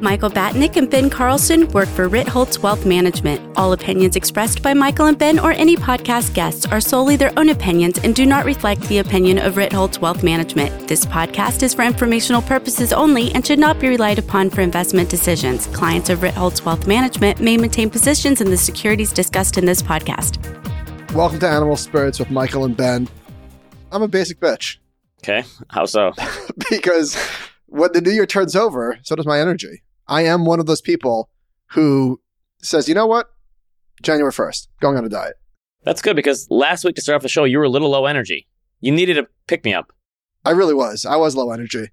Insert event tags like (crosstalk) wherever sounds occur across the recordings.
Michael Batnick and Ben Carlson work for Ritholtz Wealth Management. All opinions expressed by Michael and Ben or any podcast guests are solely their own opinions and do not reflect the opinion of Ritholtz Wealth Management. This podcast is for informational purposes only and should not be relied upon for investment decisions. Clients of Ritholtz Wealth Management may maintain positions in the securities discussed in this podcast. Welcome to Animal Spirits with Michael and Ben. I'm a basic bitch Okay. How so? (laughs) because when the new year turns over, so does my energy. I am one of those people who says, you know what? January 1st, going on a diet. That's good because last week to start off the show, you were a little low energy. You needed a pick me up. I really was. I was low energy.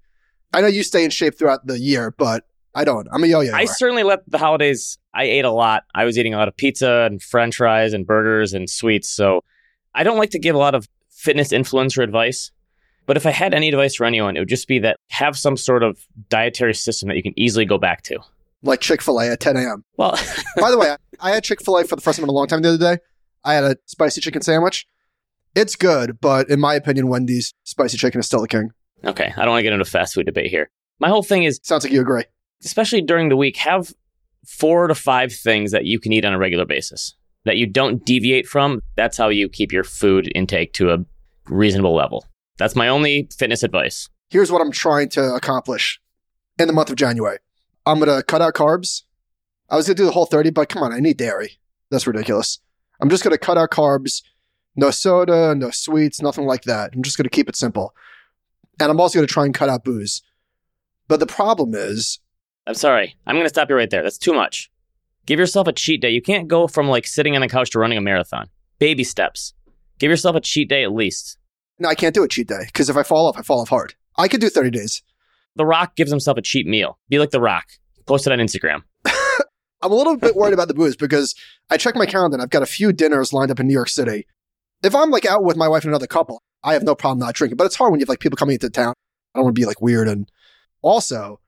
I know you stay in shape throughout the year, but I don't. I'm a yo-yo. I certainly let the holidays, I ate a lot. I was eating a lot of pizza and french fries and burgers and sweets. So I don't like to give a lot of fitness influencer advice. But if I had any advice for anyone, it would just be that have some sort of dietary system that you can easily go back to. like Chick-fil-A at 10 a.m. Well, (laughs) By the way, (laughs) I, had Chick-fil-A for the first time in a long time the other day. I had a spicy chicken sandwich. It's good, but in my opinion, Wendy's spicy chicken is still the king. okay, I don't want to get into a fast food debate here. My whole thing is, Sounds like you agree. especially during the week, have four to five things that you can eat on a regular basis that you don't deviate from. That's how you keep your food intake to a reasonable level. That's my only fitness advice. here's what I'm trying to accomplish in the month of January. I'm going to cut out carbs. I was going to do the whole 30, but come on, I need dairy. That's ridiculous. I'm just going to cut out carbs. No soda, no sweets, nothing like that. I'm just going to keep it simple. And I'm also going to try and cut out booze. But the problem is, I'm sorry. I'm going to stop you right there. That's too much. Give yourself a cheat day. You can't go from like sitting on the couch to running a marathon. Baby steps. Give yourself a cheat day at least. No, I can't do a cheat day because if I fall off, I fall off hard. I could do 30 days. The Rock gives himself a cheat meal. Be like The Rock. Post it on Instagram. (laughs) I'm a little bit worried about the booze because I checked my calendar and I've got a few dinners lined up in New York City. If I'm like out with my wife and another couple, I have no problem not drinking. But it's hard when you have like people coming into town. I don't want to be like weird. And also,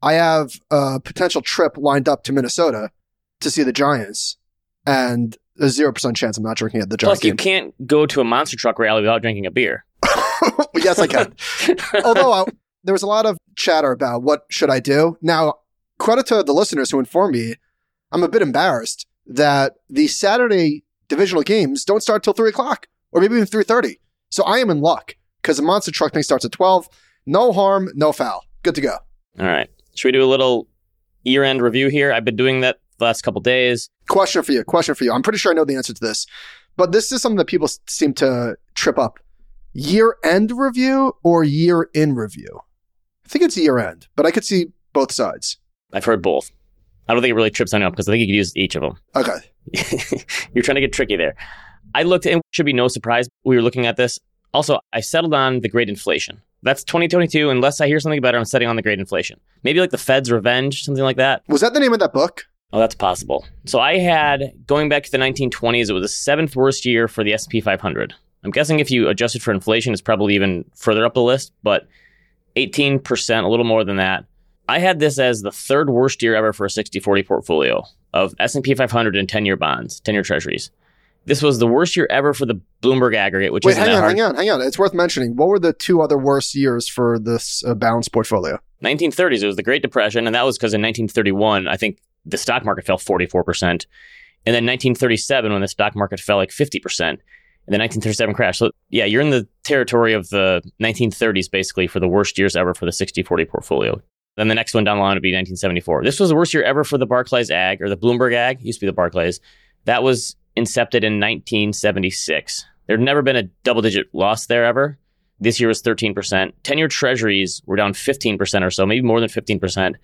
I have a potential trip lined up to Minnesota to see the Giants, and a zero percent chance I'm not drinking at the Giants Plus, you can't go to a monster truck rally without drinking a beer. (laughs) yes, I can. (laughs) Although I, there was a lot of chatter about what should I do. Now, credit to the listeners who informed me. I'm a bit embarrassed that the Saturday divisional games don't start till three o'clock or maybe even three thirty. So I am in luck because the monster truck thing starts at twelve. No harm, no foul. Good to go. All right. Should we do a little year end review here? I've been doing that the last couple days. Question for you. Question for you. I'm pretty sure I know the answer to this, but this is something that people seem to trip up. Year end review or year in review? I think it's year end, but I could see both sides. I've heard both. I don't think it really trips anyone up because I think you could use each of them. Okay. (laughs) You're trying to get tricky there. I looked, and should be no surprise we were looking at this. Also, I settled on the great inflation. That's 2022. Unless I hear something better, I'm setting on the great inflation. Maybe like the Fed's revenge, something like that. Was that the name of that book? Oh, that's possible. So I had going back to the 1920s. It was the seventh worst year for the S&P 500. I'm guessing if you adjusted for inflation, it's probably even further up the list, but 18%, a little more than that. I had this as the third worst year ever for a 60-40 portfolio of S&P 500 and 10-year bonds, 10-year treasuries. This was the worst year ever for the Bloomberg aggregate, which Wait, isn't hang on, hard. hang on, hang on. It's worth mentioning. What were the two other worst years for this uh, balanced portfolio? 1930s, it was the Great Depression, and that was because in 1931, I think the stock market fell 44%. And then 1937, when the stock market fell like 50%. And then 1937 crash. So, yeah, you're in the territory of the 1930s, basically, for the worst years ever for the 60 40 portfolio. Then the next one down the line would be 1974. This was the worst year ever for the Barclays Ag, or the Bloomberg Ag, used to be the Barclays. That was incepted in 1976. There'd never been a double digit loss there ever. This year was 13%. 10 year treasuries were down 15% or so, maybe more than 15%.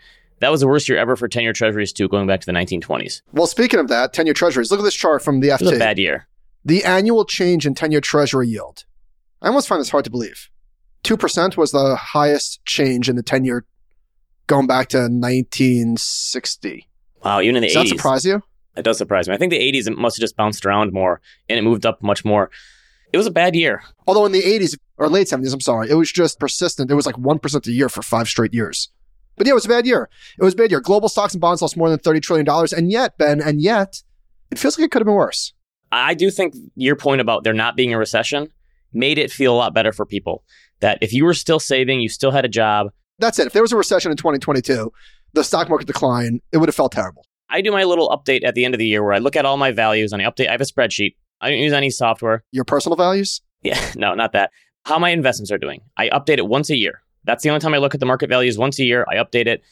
That was the worst year ever for 10 year treasuries, too, going back to the 1920s. Well, speaking of that, 10 year treasuries, look at this chart from the It was a bad year. The annual change in 10 year treasury yield. I almost find this hard to believe. 2% was the highest change in the 10 year going back to 1960. Wow, even in the Does that surprise you? It does surprise me. I think the 80s it must have just bounced around more and it moved up much more. It was a bad year. Although in the 80s or late 70s, I'm sorry, it was just persistent. It was like 1% a year for five straight years. But yeah, it was a bad year. It was a bad year. Global stocks and bonds lost more than $30 trillion. And yet, Ben, and yet, It feels like it could have been worse. I do think your point about there not being a recession made it feel a lot better for people. That if you were still saving, you still had a job. That's it. If there was a recession in 2022, the stock market decline, it would have felt terrible. I do my little update at the end of the year where I look at all my values and I update. I have a spreadsheet. I don't use any software. Your personal values? Yeah, (laughs) no, not that. How my investments are doing. I update it once a year. That's the only time I look at the market values once a year. I update it.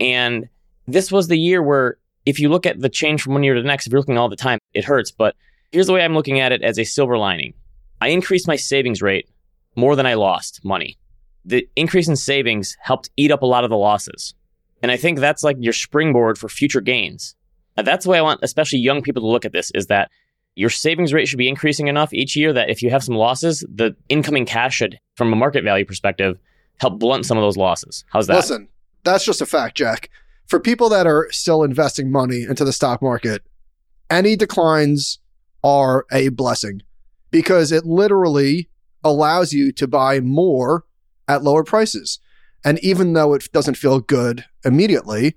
And this was the year where if you look at the change from one year to the next, if you're looking all the time, it hurts. But here's the way I'm looking at it as a silver lining. I increased my savings rate more than I lost money. The increase in savings helped eat up a lot of the losses. And I think that's like your springboard for future gains. And that's the way I want, especially young people to look at this is that your savings rate should be increasing enough each year that if you have some losses, the incoming cash should, from a market value perspective, help blunt some of those losses. How's that? Listen, that's just a fact, Jack. For people that are still investing money into the stock market, any declines are a blessing because it literally allows you to buy more at lower prices. And even though it doesn't feel good immediately,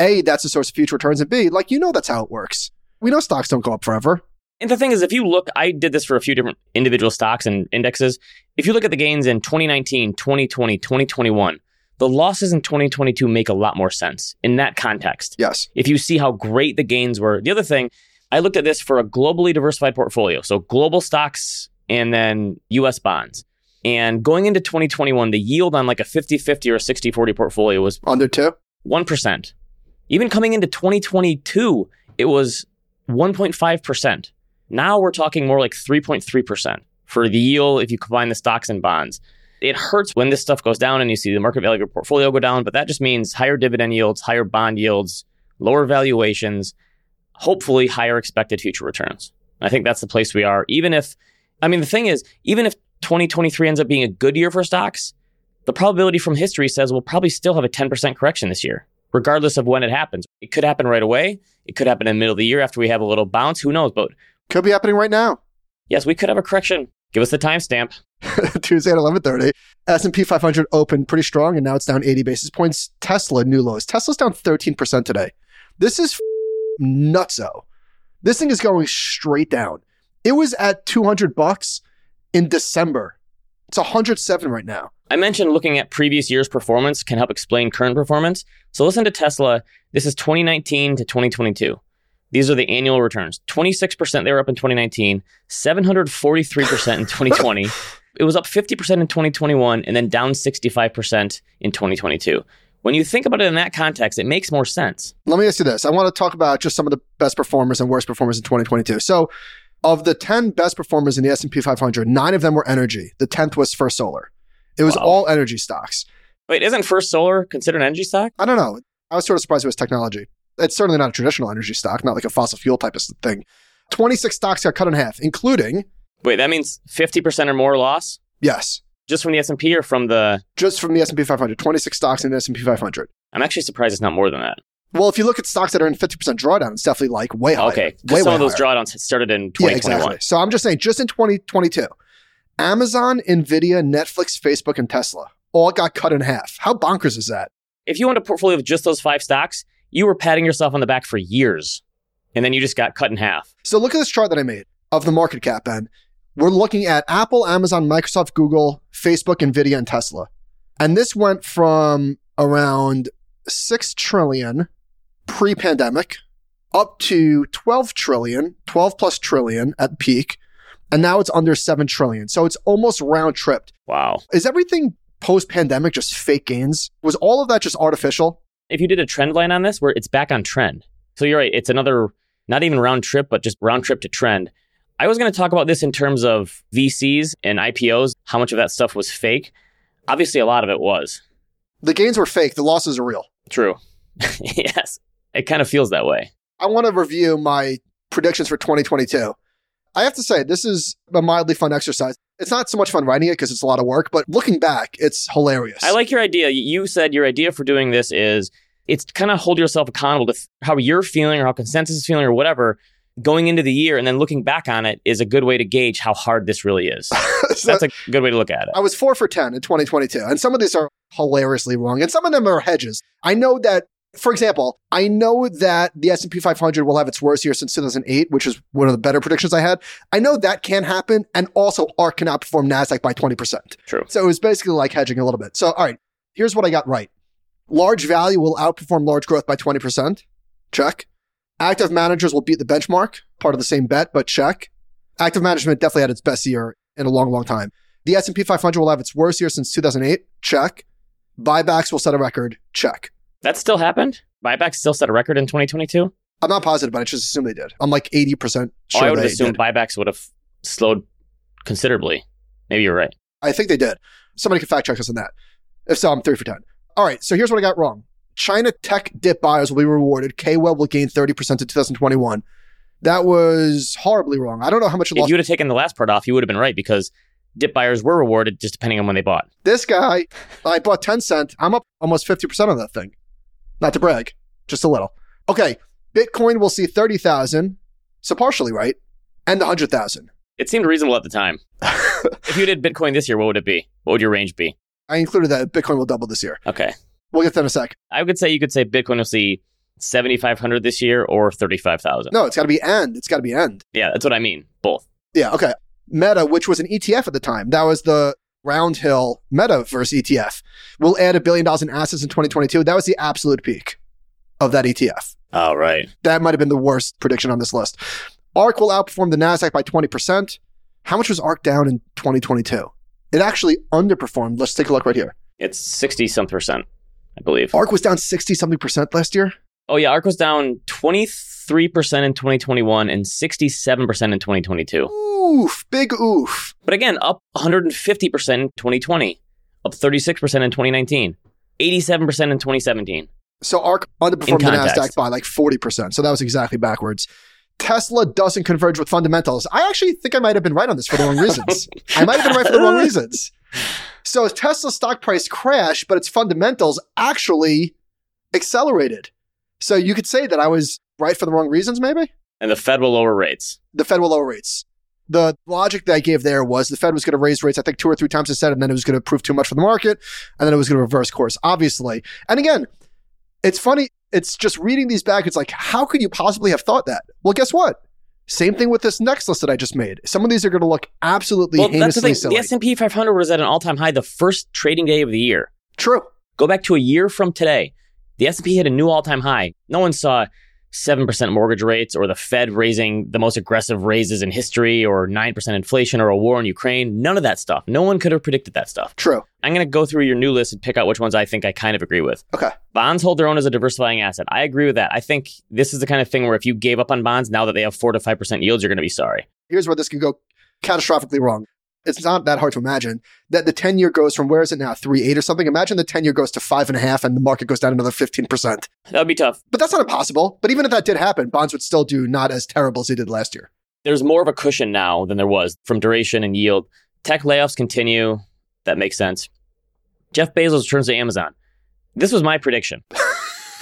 A, that's a source of future returns. And B, like, you know, that's how it works. We know stocks don't go up forever. And the thing is, if you look, I did this for a few different individual stocks and indexes. If you look at the gains in 2019, 2020, 2021, the losses in 2022 make a lot more sense in that context. Yes. If you see how great the gains were. The other thing, I looked at this for a globally diversified portfolio. So global stocks and then US bonds. And going into 2021, the yield on like a 50 50 or 60 40 portfolio was Under two? 1%. Even coming into 2022, it was 1.5%. Now we're talking more like 3.3% for the yield if you combine the stocks and bonds. It hurts when this stuff goes down and you see the market value of your portfolio go down, but that just means higher dividend yields, higher bond yields, lower valuations, hopefully higher expected future returns. I think that's the place we are. Even if, I mean, the thing is, even if 2023 ends up being a good year for stocks, the probability from history says we'll probably still have a 10% correction this year, regardless of when it happens. It could happen right away. It could happen in the middle of the year after we have a little bounce. Who knows? But Could be happening right now. yes, we could have a correction. Give us the timestamp. (laughs) Tuesday at 11:30. S&P 500 opened pretty strong and now it's down 80 basis points. Tesla new lows. Tesla's down 13% today. This is f- nutso. This thing is going straight down. It was at 200 bucks in December. It's 107 right now. I mentioned looking at previous year's performance can help explain current performance. So listen to Tesla. This is 2019 to 2022. These are the annual returns. 26% they were up in 2019, 743% in 2020. (laughs) it was up 50% in 2021 and then down 65% in 2022. When you think about it in that context, it makes more sense. Let me ask you this. I want to talk about just some of the best performers and worst performers in 2022. So, of the 10 best performers in the S&P 500, 9 of them were energy. The 10th was First Solar. It was Wow. all energy stocks. Wait, isn't First Solar considered an energy stock? I don't know. I was sort of surprised it was technology. It's certainly not a traditional energy stock, not like a fossil fuel type of thing. 26 stocks got cut in half, including, Wait, that means 50% or more loss yes, just from the S&P or from the just from the S&P 500, 26 stocks in the S&P 500. I'm actually surprised it's not more than that. Well, if you look at stocks that are in 50% drawdown, it's definitely like way higher. Okay, way, some way of those higher. drawdowns started in Yeah, 2021. exactly. So I'm just saying, just in 2022, Amazon, Nvidia, Netflix, Facebook, and Tesla all got cut in half. How bonkers is that? If you owned a portfolio of just those five stocks, you were patting yourself on the back for years, and then you just got cut in half. So look at this chart that I made of the market cap, Ben. We're looking at Apple, Amazon, Microsoft, Google, Facebook, Nvidia, and Tesla. And this went from around 6 trillion pre-pandemic up to 12 trillion, 12 plus trillion at peak. And now it's under 7 trillion. So it's almost round tripped. Wow. Is everything post-pandemic just fake gains? Was all of that just artificial? If you did a trend line on this, where it's back on trend. So you're right. It's another not even round trip, but just round trip to trend. I was going to talk about this in terms of VCs and IPOs. How much of that stuff was fake? Obviously, a lot of it was The gains were fake. The losses are real. true. (laughs) yes, it kind of feels that way. I want to review my predictions for 2022. I have to say, this is a mildly fun exercise. It's not so much fun writing it because it's a lot of work, but looking back, it's hilarious. I like your idea. You said your idea for doing this is it's kind of hold yourself accountable to how you're feeling or how consensus is feeling or whatever going into the year, and then looking back on it is a good way to gauge how hard this really is. (laughs) So That's a good way to look at it. I was four for 10 in 2022, and some of these are hilariously wrong, and some of them are hedges. I know that For example, I know that the S&P 500 will have its worst year since 2008, which is one of the better predictions I had. I know that can happen. And also ARK can outperform NASDAQ by 20%. True. So it was basically like hedging a little bit. So, all right, here's what I got right. Large value will outperform large growth by 20%. Check. Active managers will beat the benchmark, part of the same bet, but check. Active management definitely had its best year in a long, long time. The S&P 500 will have its worst year since 2008. Check. Buybacks will set a record. Check. That still happened? Buybacks still set a record in 2022? I'm not positive, but I just assume they did. I'm like 80% sure. Oh, I would have they assumed did. buybacks would have slowed considerably. Maybe you're right. I think they did. Somebody can fact check us on that. If so, I'm three for 10. All right, so here's what I got wrong. China tech dip buyers will be rewarded. KWEB will gain 30% in 2021. That was horribly wrong. I don't know how much If lost. you would have taken the last part off, you would have been right because dip buyers were rewarded just depending on when they bought. this guy, I bought Tencent. I'm up almost 50% on that thing. Not to brag, just a little. Okay, Bitcoin will see 30,000. So partially right. And 100,000. It seemed reasonable at the time. (laughs) if you did Bitcoin this year, what would it be? What would your range be? I included that Bitcoin will double this year. Okay. We'll get to that in a sec. I would say you could say Bitcoin will see 7,500 this year or 35,000. No, it's got to be end. It's got to be end. Yeah, that's what I mean. Both. Yeah, okay. Meta, which was an ETF at the time, that was the Roundhill Metaverse ETF, will add a billion dollars in assets in 2022. That was the absolute peak of that ETF. All right. That might have been the worst prediction on this list. ARK will outperform the NASDAQ by 20%. How much was ARK down in 2022? It actually underperformed. Let's take a look right here. It's 60 something percent, I believe. ARK was down 60 something percent last year. Oh, yeah. ARK was down 23% in 2021 and 67% in 2022. Oof, big oof. But again, up 150% in 2020, up 36% in 2019, 87% in 2017. So ARK underperformed the. NASDAQ by like 40%. So that was exactly backwards. Tesla doesn't converge with fundamentals. I actually think I might have been right on this for the wrong reasons. (laughs) I might have been right for the wrong reasons. So Tesla's stock price crashed, but its fundamentals actually accelerated. So you could say that I was right for the wrong reasons, maybe? And the Fed will lower rates. The Fed will lower rates. The logic that I gave there was the Fed was going to raise rates, I think, two or three times instead, and then it was going to prove too much for the market, and then it was going to reverse course, obviously. And again, it's funny. It's just reading these back. It's like, how could you possibly have thought that? Well, guess what? Same thing with this next list that I just made. Some of these are going to look absolutely Well, that's the heinously thing. silly. The S&P 500 was at an all-time high the first trading day of the year. True. Go back to a year from today. The S&P hit a new all-time high. No one saw 7% mortgage rates or the Fed raising the most aggressive raises in history or 9% inflation or a war in Ukraine. None of that stuff. No one could have predicted that stuff. True. I'm going to go through your new list and pick out which ones I think I kind of agree with. Okay. Bonds hold their own as a diversifying asset. I agree with that. I think this is the kind of thing where if you gave up on bonds now that they have 4 to 5% yields, you're going to be sorry. Here's where this can go catastrophically wrong. It's not that hard to imagine that the 10 year goes from where is it now? 3 8 or something? Imagine the 10 year goes to 5.5 and the market goes down another 15%. That would be tough. But that's not impossible. But even if that did happen, bonds would still do not as terrible as they did last year. There's more of a cushion now than there was from duration and yield. Tech layoffs continue. That makes sense. Jeff Bezos returns to Amazon. This was my prediction. (laughs)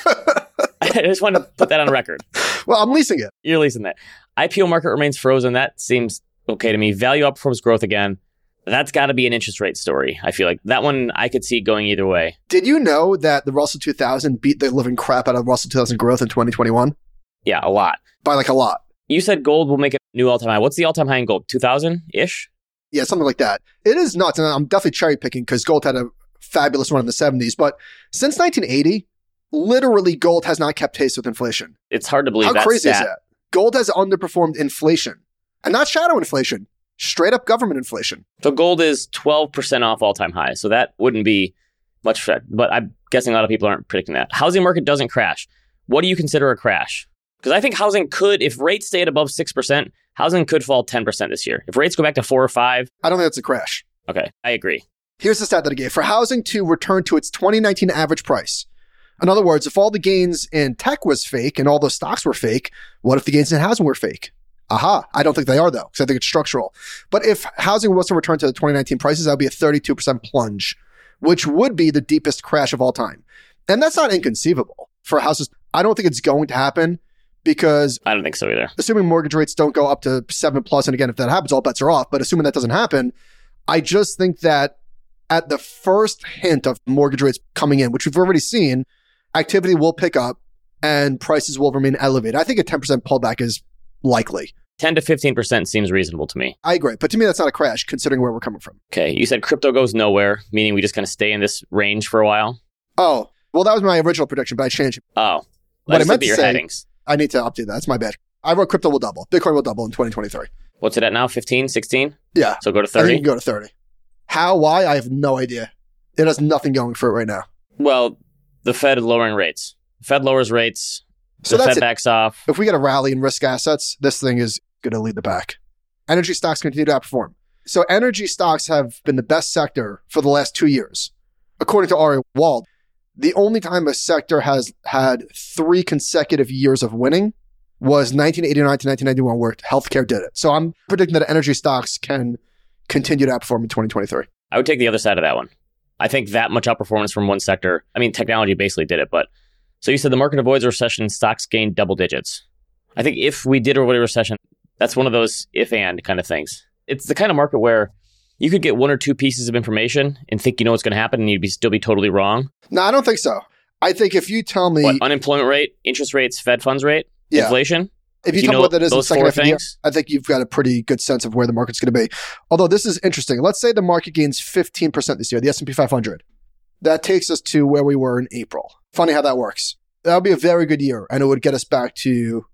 (laughs) I just want to put that on record. Well, I'm leasing it. You're leasing that. IPO market remains frozen. That seems okay to me. Value outperforms growth again. That's got to be an interest rate story. I feel like that one I could see going either way. Did you know that the Russell 2000 beat the living crap out of Russell 2000 growth in 2021 Yeah, a lot. by like a lot? You said gold will make a new all time high. What's the all time high in gold? 2000 ish? Yeah, something like that. It is nuts. And I'm definitely cherry picking because gold had a fabulous run in the 70s. But since 1980, literally gold has not kept pace with inflation. It's hard to believe How crazy stat. is that? Gold has underperformed inflation and not shadow inflation, straight up government inflation. So gold is 12% off all time high. So that wouldn't be much, fed, but I'm guessing a lot of people aren't predicting that. Housing market doesn't crash. What do you consider a crash? Because I think housing could, if rates stayed above 6%, housing could fall 10% this year. If rates go back to four or five, I don't think that's a crash. okay, I agree. Here's the stat that I gave. For housing to return to its 2019 average price. In other words, if all the gains in tech was fake and all those stocks were fake, what if the gains in housing were fake? Aha. I don't think they are though, because I think it's structural. But if housing was to return to the 2019 prices, that would be a 32% plunge, which would be the deepest crash of all time. And that's not inconceivable for houses. I don't think it's going to happen because I don't think so either. assuming mortgage rates don't go up to seven plus, and again, if that happens, all bets are off. But assuming that doesn't happen, I just think that at the first hint of mortgage rates coming in, which we've already seen, activity will pick up and prices will remain elevated. I think a 10% pullback is likely. 10 to 15% seems reasonable to me. I agree. But to me, that's not a crash considering where we're coming from. Okay. You said crypto goes nowhere, meaning we just kind of stay in this range for a while. Oh, well, that was my original prediction, but I changed it. Oh. What I Let's meant look at to your say- headings. I need to update that. That's my bad. I wrote crypto will double. Bitcoin will double in 2023. What's it at now? 15, 16? Yeah. So go to I think 30? you can go to 30. How? Why? I have no idea. It has nothing going for it right now. Well, the Fed lowering rates. The Fed lowers rates. So the that's Fed it. backs off. If we get a rally in risk assets, this thing is going to lead the pack. Energy stocks continue to outperform. So energy stocks have been the best sector for the last two years. According to Ari Wald, the only time a sector has had three consecutive years of winning was 1989 to 1991, where healthcare did it. So I'm predicting that energy stocks can continue to outperform in 2023. I would take the other side of that one. I think that much outperformance from one sector. I mean, technology basically did it, but so you said the market avoids a recession, stocks gain double digits. I think if we did avoid a recession, that's one of those if and kind of things. It's the kind of market where you could get one or two pieces of information and think you know what's going to happen, and you'd be still be totally wrong. No, I don't think so. I think if you tell me, What unemployment rate, interest rates, Fed funds rate, yeah, inflation. if you you tell me what that is in the those second four half of the year, things? I think you've got a pretty good sense of where the market's going to be. Although this is interesting. Let's say the market gains 15% this year, the S&P 500. That takes us to where we were in April. Funny how that works. That would be a very good year, and it would get us back to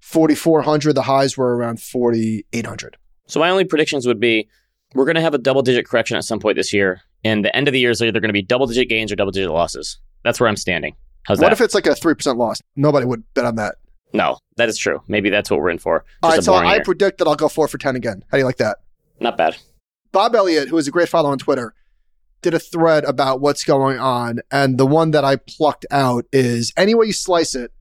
4,400. The highs were around 4,800. So my only predictions would be we're going to have a double digit correction at some point this year, and the end of the year is either going to be double digit gains or double digit losses. That's where I'm standing. How's What that? if it's like a 3% loss? Nobody would bet on that. no, that is true. Maybe that's what we're in for. All so I year. predict that I'll go 4 for 10 again. How do you like that? Not bad. Bob Elliott, who is a great follow on Twitter, did a thread about what's going on. And the one that I plucked out is any way you slice it,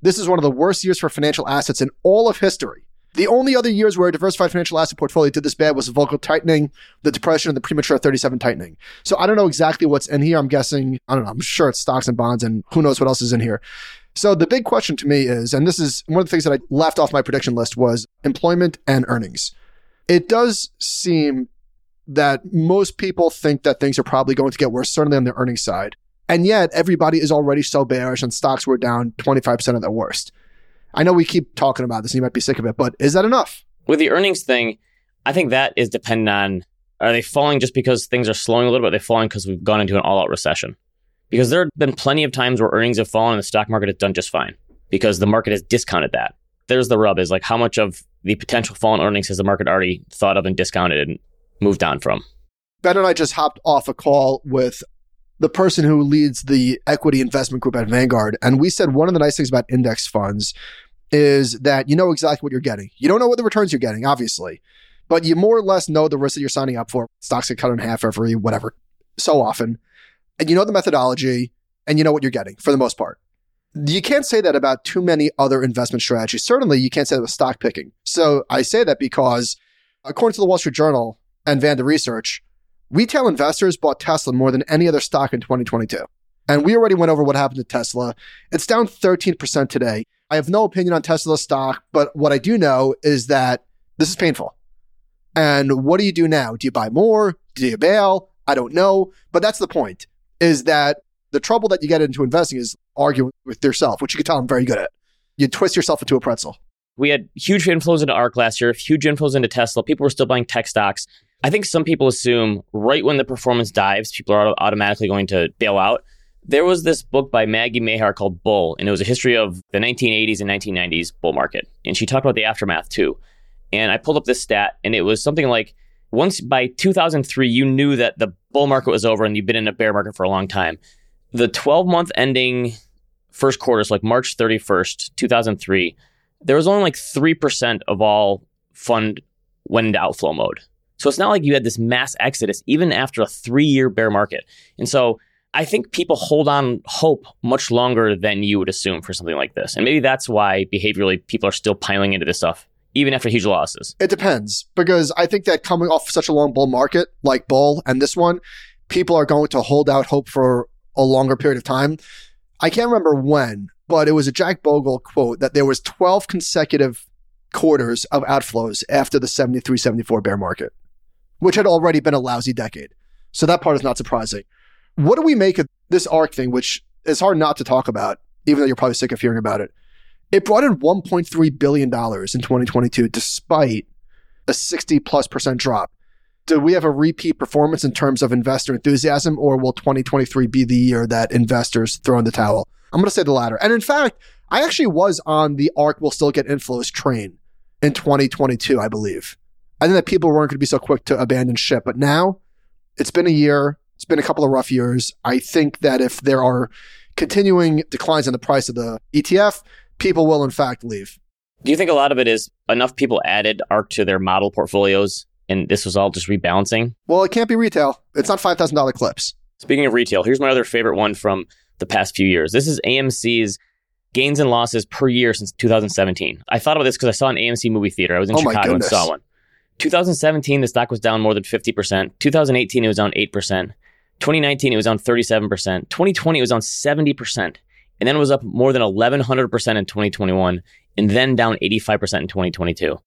this is one of the worst years for financial assets in all of history. The only other years where a diversified financial asset portfolio did this bad was the Volcker tightening, the depression, and the premature 37 tightening. So I don't know exactly what's in here. I'm guessing, I don't know, I'm sure it's stocks and bonds and who knows what else is in here. So the big question to me is, and this is one of the things that I left off my prediction list was employment and earnings. It does seem that most people think that things are probably going to get worse, certainly on the earnings side. And yet everybody is already so bearish and stocks were down 25% at their worst. I know we keep talking about this and you might be sick of it, but is that enough? With the earnings thing, I think that is dependent on are they falling just because things are slowing a little bit? Are they falling because we've gone into an all out recession? Because there have been plenty of times where earnings have fallen and the stock market has done just fine because the market has discounted that. There's the rub is like how much of the potential fall in earnings has the market already thought of and discounted and moved on from? Ben and I just hopped off a call with the person who leads the equity investment group at Vanguard. And we said one of the nice things about index funds is that you know exactly what you're getting. You don't know what the returns you're getting, obviously, but you more or less know the risk that you're signing up for. Stocks get cut in half every whatever, so often. And you know the methodology and you know what you're getting for the most part. You can't say that about too many other investment strategies. Certainly, you can't say that with stock picking. So I say that because, according to the Wall Street Journal and Vanda Research, retail investors bought Tesla more than any other stock in 2022. And we already went over what happened to Tesla. It's down 13% today. I have no opinion on Tesla stock, but what I do know is that this is painful. And what do you do now? Do you buy more? Do you bail? I don't know. But that's the point is that the trouble that you get into investing is arguing with yourself, which you can tell I'm very good at. You twist yourself into a pretzel. We had huge inflows into ARK last year, huge inflows into Tesla. People were still buying tech stocks. I think some people assume right when the performance dives, people are automatically going to bail out. There was this book by Maggie Mahar called Bull, and it was a history of the 1980s and 1990s bull market. And she talked about the aftermath too. And I pulled up this stat, and it was something like once by 2003, you knew that the bull market was over and you've been in a bear market for a long time. The 12 month ending first quarter, so like March 31st, 2003, there was only like 3% of all fund went into outflow mode. So it's not like you had this mass exodus even after a three year bear market. And so I think people hold on hope much longer than you would assume for something like this. And maybe that's why behaviorally people are still piling into this stuff, even after huge losses. It depends because I think that coming off such a long bull market like bull and this one, people are going to hold out hope for a longer period of time. I can't remember when, but it was a Jack Bogle quote that there was 12 consecutive quarters of outflows after the 73 74 bear market, which had already been a lousy decade. So that part is not surprising. What do we make of this ARK thing, which is hard not to talk about, even though you're probably sick of hearing about it. It brought in $1.3 billion in 2022, despite a 60 plus percent drop. Do we have a repeat performance in terms of investor enthusiasm, or will 2023 be the year that investors throw in the towel? I'm going to say the latter. And in fact, I actually was on the ARK will still get inflows train in 2022, I believe. I think that people weren't going to be so quick to abandon ship, but now it's been a year. It's been a couple of rough years. I think that if there are continuing declines in the price of the ETF, people will in fact leave. Do you think a lot of it is enough people added ARK to their model portfolios and this was all just rebalancing? Well, it can't be retail. It's not $5,000 clips. Speaking of retail, here's my other favorite one from the past few years. This is AMC's gains and losses per year since 2017. I thought about this because I saw an AMC movie theater. I was in Oh Chicago and saw one. 2017, the stock was down more than 50%. 2018, it was down 8%. 2019, it was down 37%. 2020, it was down 70%. And then it was up more than 1,100% in 2021, and then down 85% in 2022.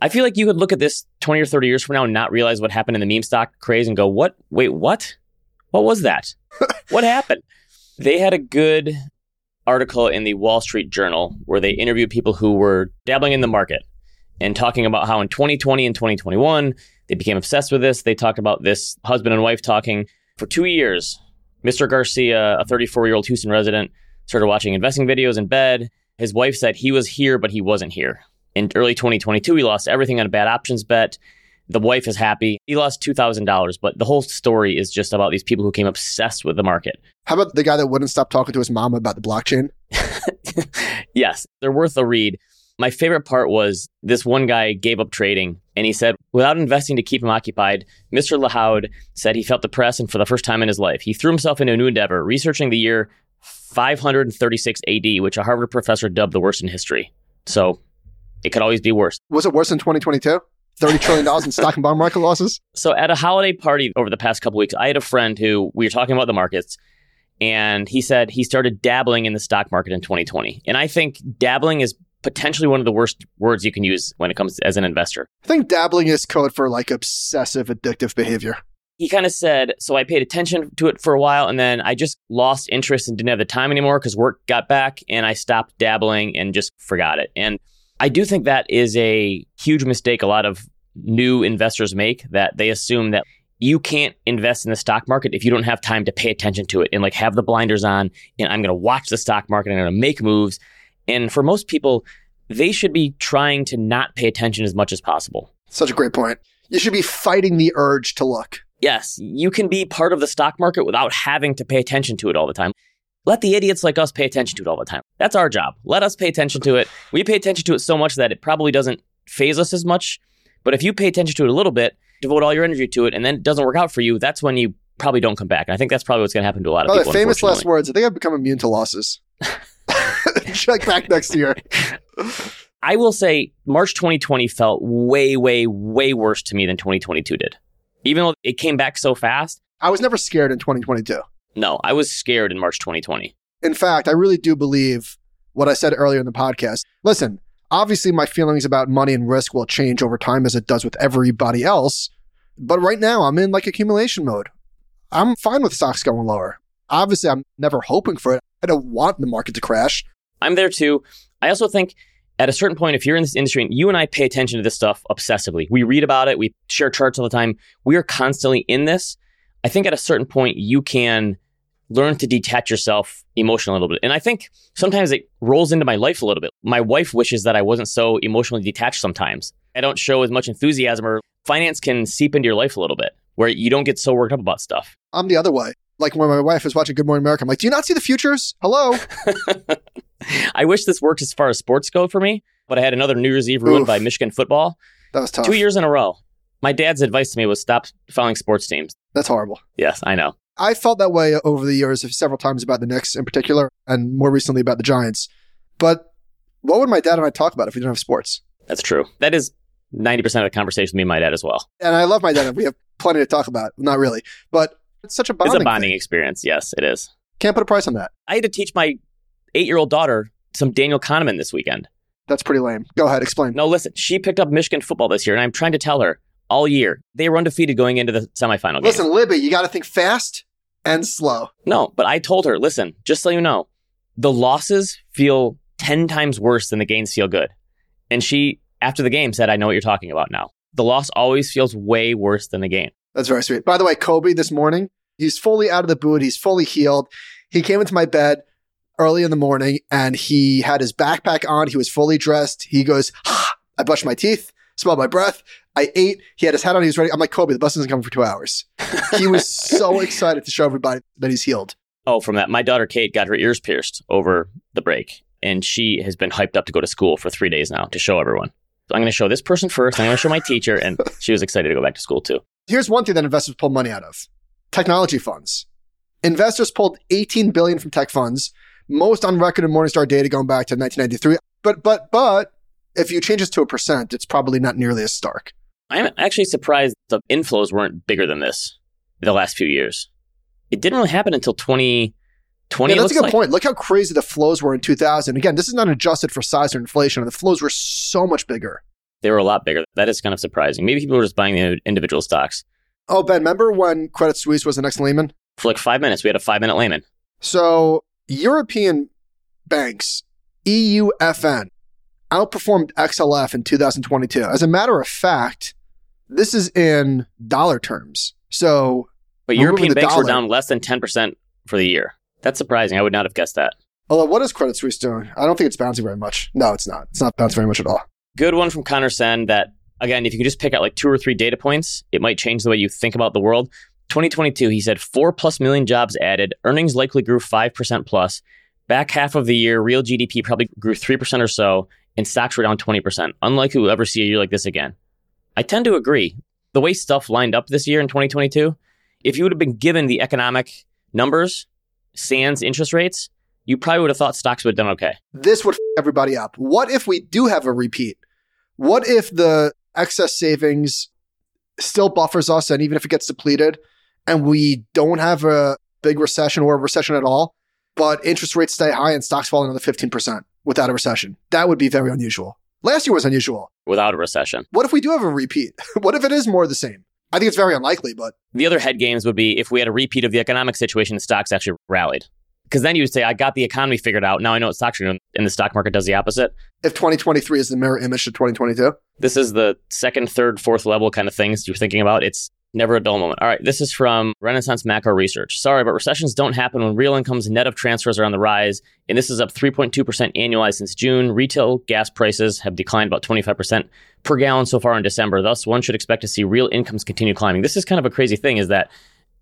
I feel like you could look at this 20 or 30 years from now and not realize what happened in the meme stock craze and go, what? Wait, what? What was that? (laughs) what happened? They had a good article in the Wall Street Journal where they interviewed people who were dabbling in the market and talking about how in 2020 and 2021 they became obsessed with this. They talked about this husband and wife talking for two years. Mr. Garcia, a 34 year old Houston resident, started watching investing videos in bed. His wife said he was here, but he wasn't here. In early 2022, he lost everything on a bad options bet. The wife is happy. He lost $2,000, but the whole story is just about these people who came obsessed with the market. How about the guy that wouldn't stop talking to his mom about the blockchain? (laughs) yes, they're worth a read. My favorite part was this one guy gave up trading and he said, without investing to keep him occupied, Mr. Lahoud said he felt depressed and for the first time in his life, he threw himself into a new endeavor, researching the year 536 AD, which a Harvard professor dubbed the worst in history. So it could always be worse. Was it worse than 2022? $30 trillion in stock and bond market losses? (laughs) So at a holiday party over the past couple weeks, I had a friend who we were talking about the markets, and he said he started dabbling in the stock market in 2020. And I think dabbling is potentially one of the worst words you can use when it comes as an investor. I think dabbling is code for like obsessive addictive behavior. He kind of said, so I paid attention to it for a while, and then I just lost interest and didn't have the time anymore because work got back, and I stopped dabbling and just forgot it. And I do think that is a huge mistake a lot of new investors make that they assume that you can't invest in the stock market if you don't have time to pay attention to it and like have the blinders on and I'm going to watch the stock market and I'm going to make moves. And for most people, they should be trying to not pay attention as much as possible. Such a great point. You should be fighting the urge to look. Yes, you can be part of the stock market without having to pay attention to it all the time. Let the idiots like us pay attention to it all the time. That's our job. Let us pay attention to it. We pay attention to it so much that it probably doesn't phase us as much. But if you pay attention to it a little bit, devote all your energy to it, and then it doesn't work out for you, that's when you probably don't come back. And I think that's probably what's going to happen to a lot of Oh, people. famous last words. I think I've become immune to losses. (laughs) (laughs) Check back next year. (laughs) I will say March 2020 felt way, way, way worse to me than 2022 did. Even though it came back so fast, I was never scared in 2022. no, I was scared in March 2020. In fact, I really do believe what I said earlier in the podcast. Listen, obviously, my feelings about money and risk will change over time as it does with everybody else. But right now, I'm in like accumulation mode. I'm fine with stocks going lower. Obviously, I'm never hoping for it. I don't want the market to crash. I'm there too. I also think at a certain point, if you're in this industry and you and I pay attention to this stuff obsessively, we read about it, we share charts all the time, we are constantly in this. I think at a certain point, you can learn to detach yourself emotionally a little bit. And I think sometimes it rolls into my life a little bit. My wife wishes that I wasn't so emotionally detached sometimes. I don't show as much enthusiasm or finance can seep into your life a little bit where you don't get so worked up about stuff. I'm the other way. Like when my wife is watching Good Morning America, I'm like, do you not see the futures? Hello? (laughs) I wish this worked as far as sports go for me, but I had another New Year's Eve ruined Oof. by Michigan football. That was tough. Two years in a row. My dad's advice to me was stop following sports teams. That's horrible. Yes, I know. I felt that way over the years several times about the Knicks in particular, and more recently about the Giants. But what would my dad and I talk about if we didn't have sports? That's true. That is 90% of the conversation with me and my dad as well. And I love my dad. and We have plenty to talk about. Not really, but it's such a bonding. it's a bonding thing. experience. Yes, it is. Can't put a price on that. I had to teach my eight year old daughter some Daniel Kahneman this weekend. That's pretty lame. Go ahead, explain. No, listen, she picked up Michigan football this year, and I'm trying to tell her all year they were undefeated going into the semifinal game. Listen, Libby, you got to think fast and slow. No, but I told her, listen, just so you know, the losses feel 10 times worse than the gains feel good. And she, after the game, said, I know what you're talking about now. The loss always feels way worse than the gain. That's very sweet. By the way, Kobe this morning, he's fully out of the boot. He's fully healed. He came into my bed early in the morning and he had his backpack on. He was fully dressed. He goes, ah, I brushed my teeth, smelled my breath. I ate. He had his hat on. He was ready. I'm like, Kobe, the bus isn't coming for two hours. (laughs) he was so excited to show everybody that he's healed. Oh, from that. My daughter Kate got her ears pierced over the break, and she has been hyped up to go to school for three days now to show everyone. So I'm going to show this person first. I'm going to show my teacher, and she was excited to go back to school too. Here's one thing that investors pull money out of technology funds. Investors pulled 18 billion from tech funds, most on record in Morningstar data going back to 1993. But, but, but if you change this to a percent, it's probably not nearly as stark. I'm actually surprised the inflows weren't bigger than this the last few years. It didn't really happen until 2020. Yeah, that's a good like. point. Look how crazy the flows were in 2000. Again, this is not adjusted for size or inflation. The flows were so much bigger. They were a lot bigger. That is kind of surprising. Maybe people were just buying the individual stocks. Oh, Ben, remember when Credit Suisse was the next Lehman? For like five minutes, we had a five minute Lehman. So European banks, EUFN, outperformed XLF in 2022. As a matter of fact, this is in dollar terms. So, but European banks dollar, were down less than 10% for the year. That's surprising. I would not have guessed that. Although, what is Credit Suisse doing? I don't think it's bouncing very much. No, it's not. It's not bouncing very much at all. Good one from Connor Sen that, again, if you could just pick out like two or three data points, it might change the way you think about the world. 2022, he said four plus million jobs added, earnings likely grew 5% plus. Back half of the year, real GDP probably grew 3% or so, and stocks were down 20%. Unlikely we'll ever see a year like this again. I tend to agree. The way stuff lined up this year in 2022, if you would have been given the economic numbers, sans interest rates, you probably would have thought stocks would have done okay. This would f- everybody up. What if we do have a repeat? What if the excess savings still buffers us, and even if it gets depleted, and we don't have a big recession or a recession at all, but interest rates stay high and stocks fall another 15% without a recession? That would be very unusual. Last year was unusual. Without a recession. What if we do have a repeat? (laughs) what if it is more the same? I think it's very unlikely, but. The other head games would be if we had a repeat of the economic situation, stocks actually rallied. Because then you would say, I got the economy figured out. Now I know what stocks are doing. And the stock market does the opposite. If 2023 is the mirror image to 2022? This is the second, third, fourth level kind of things you're thinking about. It's Never a dull moment. All right, this is from Renaissance Macro Research. Sorry, but recessions don't happen when real incomes net of transfers are on the rise, and this is up 3.2% annualized since June. Retail gas prices have declined about 25% per gallon so far in December. Thus, one should expect to see real incomes continue climbing. This is kind of a crazy thing is that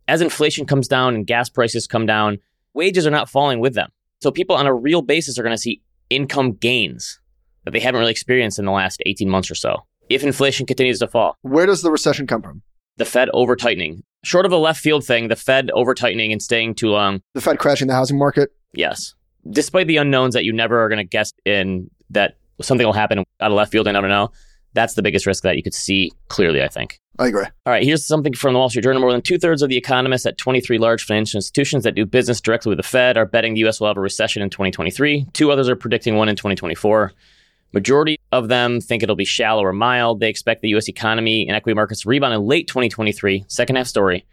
as inflation comes down and gas prices come down, wages are not falling with them. So people on a real basis are going to see income gains that they haven't really experienced in the last 18 months or so if inflation continues to fall. Where does the recession come from? the Fed over tightening. Short of a left field thing, the Fed over tightening and staying too long. The Fed crashing the housing market? Yes. Despite the unknowns that you never are going to guess in that something will happen out of left field, and I never know. That's the biggest risk that you could see clearly, I think. I agree. All right, here's something from the Wall Street Journal. More than two thirds of the economists at 23 large financial institutions that do business directly with the Fed are betting the U.S. will have a recession in 2023. Two others are predicting one in 2024. Majority of them think it'll be shallow or mild. They expect the U.S. economy and equity markets to rebound in late 2023, second half story,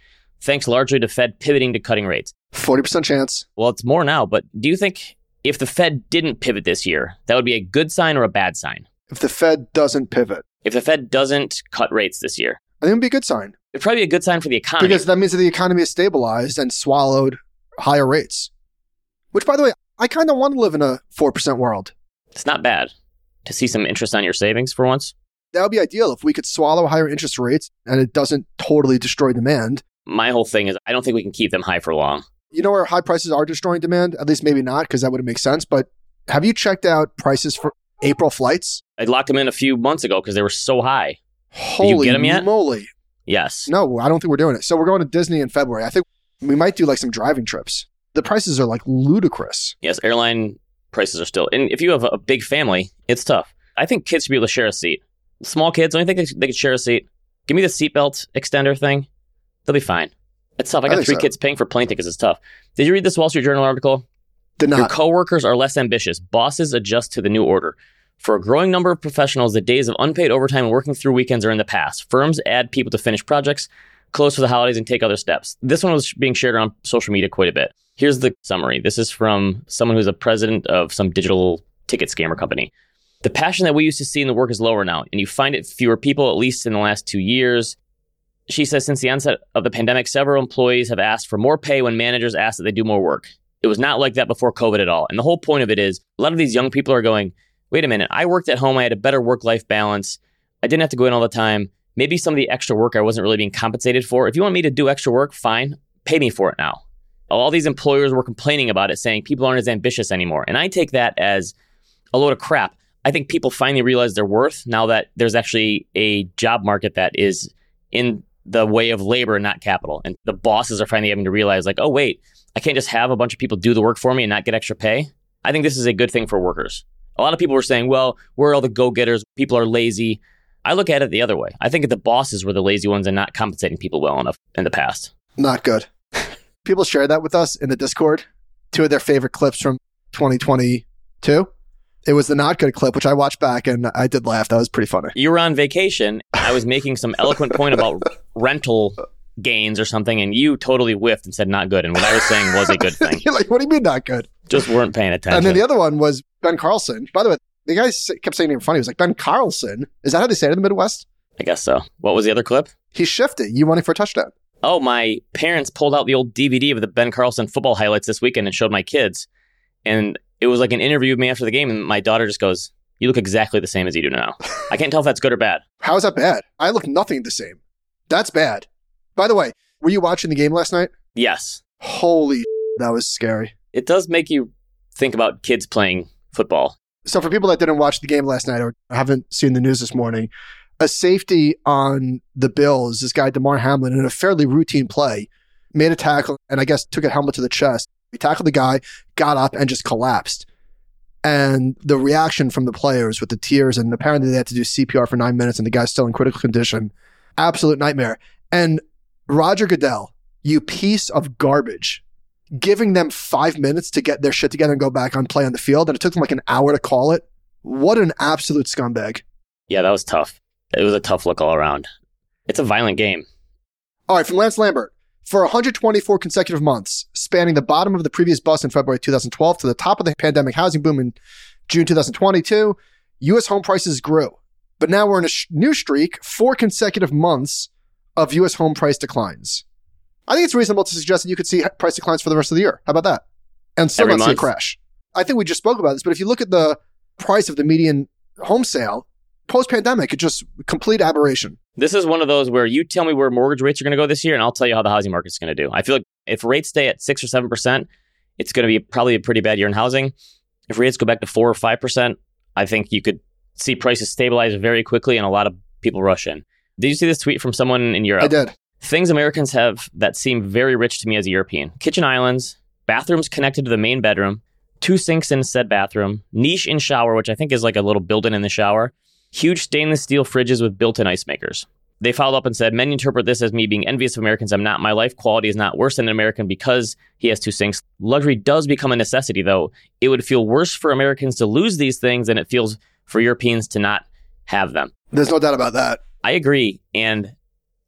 thanks largely to Fed pivoting to cutting rates. 40% chance. Well, it's more now, but do you think if the Fed didn't pivot this year, that would be a good sign or a bad sign? If the Fed doesn't pivot. If the Fed doesn't cut rates this year. I think it would be a good sign. It'd probably be a good sign for the economy. Because that means that the economy is stabilized and swallowed higher rates. Which, by the way, I kind of want to live in a 4% world. It's not bad to see some interest on your savings for once? That would be ideal if we could swallow higher interest rates and it doesn't totally destroy demand. My whole thing is I don't think we can keep them high for long. You know where high prices are destroying demand? At least maybe not, because that wouldn't make sense. But have you checked out prices for April flights? I locked them in a few months ago because they were so high. Holy Did you get them yet? moly. Yes. No, I don't think we're doing it. So we're going to Disney in February. I think we might do like some driving trips. The prices are like ludicrous. Yes, airline prices are still. And if you have a big family, it's tough. I think kids should be able to share a seat. Small kids, don't you think they, could share a seat? Give me the seatbelt extender thing. They'll be fine. It's tough. I got I three so. kids paying for plane tickets. It's tough. Did you read this Wall Street Journal article? Did not. Your coworkers are less ambitious. Bosses adjust to the new order. For a growing number of professionals, the days of unpaid overtime and working through weekends are in the past. Firms add people to finish projects, close for the holidays and take other steps. This one was being shared on social media quite a bit. Here's the summary. This is from someone who's a president of some digital ticket scammer company. The passion that we used to see in the work is lower now, and you find it fewer people, at least in the last two years. She says since the onset of the pandemic, several employees have asked for more pay when managers ask that they do more work. It was not like that before COVID at all. And the whole point of it is a lot of these young people are going, wait a minute, I worked at home, I had a better work life balance. I didn't have to go in all the time. Maybe some of the extra work I wasn't really being compensated for. If you want me to do extra work, fine, pay me for it now. All these employers were complaining about it, saying people aren't as ambitious anymore. And I take that as a load of crap. I think people finally realize their worth now that there's actually a job market that is in the way of labor, not capital. And the bosses are finally having to realize, like, oh, wait, I can't just have a bunch of people do the work for me and not get extra pay. I think this is a good thing for workers. A lot of people were saying, well, we're all the go getters. People are lazy. I look at it the other way. I think the bosses were the lazy ones and not compensating people well enough in the past. Not good. (laughs) people shared that with us in the Discord. Two of their favorite clips from 2022. It was the not good clip, which I watched back and I did laugh. That was pretty funny. You were on vacation. I was making some eloquent point about (laughs) rental gains or something, and you totally whiffed and said not good. And what I was saying was a good thing. (laughs) You're like, what do you mean not good? Just weren't paying attention. And then the other one was Ben Carlson. By the way, the guy kept saying it in funny. He was like, Ben Carlson. Is that how they say it in the Midwest? I guess so. What was the other clip? He shifted. You running for a touchdown. Oh, my parents pulled out the old DVD of the Ben Carlson football highlights this weekend and showed my kids. And it was like an interview with me after the game, and my daughter just goes, You look exactly the same as you do now. I can't tell if that's good or bad. (laughs) How is that bad? I look nothing the same. That's bad. By the way, were you watching the game last night? Yes. Holy, (laughs) that was scary. It does make you think about kids playing football. So, for people that didn't watch the game last night or haven't seen the news this morning, a safety on the Bills, this guy, Damar Hamlin, in a fairly routine play, made a tackle and I guess took a helmet to the chest. He tackled the guy, got up, and just collapsed. And the reaction from the players with the tears, and apparently they had to do CPR for nine minutes, and the guy's still in critical condition. Absolute nightmare. And Roger Goodell, you piece of garbage, giving them five minutes to get their shit together and go back on play on the field, and it took them like an hour to call it. What an absolute scumbag. Yeah, that was tough. It was a tough look all around. It's a violent game. All right, from Lance Lambert. For 124 consecutive months, spanning the bottom of the previous bust in February 2012 to the top of the pandemic housing boom in June 2022, U.S. home prices grew. But now we're in a sh- new streak, four consecutive months of U.S. home price declines. I think it's reasonable to suggest that you could see price declines for the rest of the year. How about that? And still Every not see a crash. I think we just spoke about this, but if you look at the price of the median home sale post pandemic, it's just complete aberration. This is one of those where you tell me where mortgage rates are going to go this year, and I'll tell you how the housing market's going to do. I feel like if rates stay at six or seven percent, it's going to be probably a pretty bad year in housing. If rates go back to four or five percent, I think you could see prices stabilize very quickly, and a lot of people rush in. Did you see this tweet from someone in Europe? I did. Things Americans have that seem very rich to me as a European: kitchen islands, bathrooms connected to the main bedroom, two sinks in said bathroom, niche in shower, which I think is like a little built-in in the shower, huge stainless steel fridges with built-in ice makers. They followed up and said, Many interpret this as me being envious of Americans. I'm not. My life quality is not worse than an American because he has two sinks. Luxury does become a necessity, though. It would feel worse for Americans to lose these things than it feels for Europeans to not have them. There's no doubt about that. I agree. And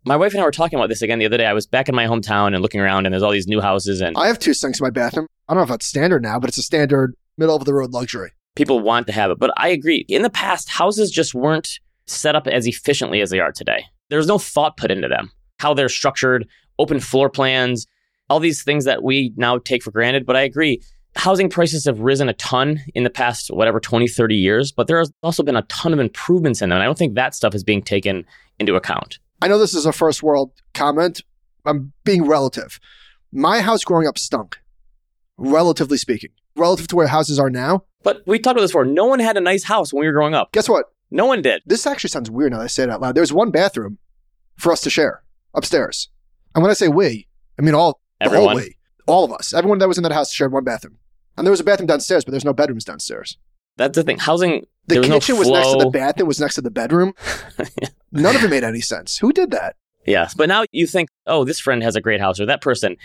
my wife and I were talking about this again the other day. I was back in my hometown and looking around, and there's all these new houses, and I have two sinks in my bathroom. I don't know if that's standard now, but it's a standard middle of the road luxury. people want to have it. But I agree. In the past, houses just weren't set up as efficiently as they are today. There's no thought put into them, how they're structured, open floor plans, all these things that we now take for granted. But I agree. Housing prices have risen a ton in the past, whatever, 20, 30 years, but there has also been a ton of improvements in them. And I don't think that stuff is being taken into account. I know this is a first world comment. I'm being relative. My house growing up stunk, relatively speaking, relative to where houses are now. But we talked about this before. No one had a nice house when we were growing up. Guess what? No one did. This actually sounds weird now that I say it out loud. There's one bathroom for us to share upstairs. And when I say we, I mean all the whole Everyone. we. All of us. Everyone that was in that house shared one bathroom. And there was a bathroom downstairs, but there's no bedrooms downstairs. That's the thing. Housing, The was kitchen no was next to the bathroom, was next to the bedroom. (laughs) None of it made any sense. Who did that? Yes, but now you think, oh, this friend has a great house or that person.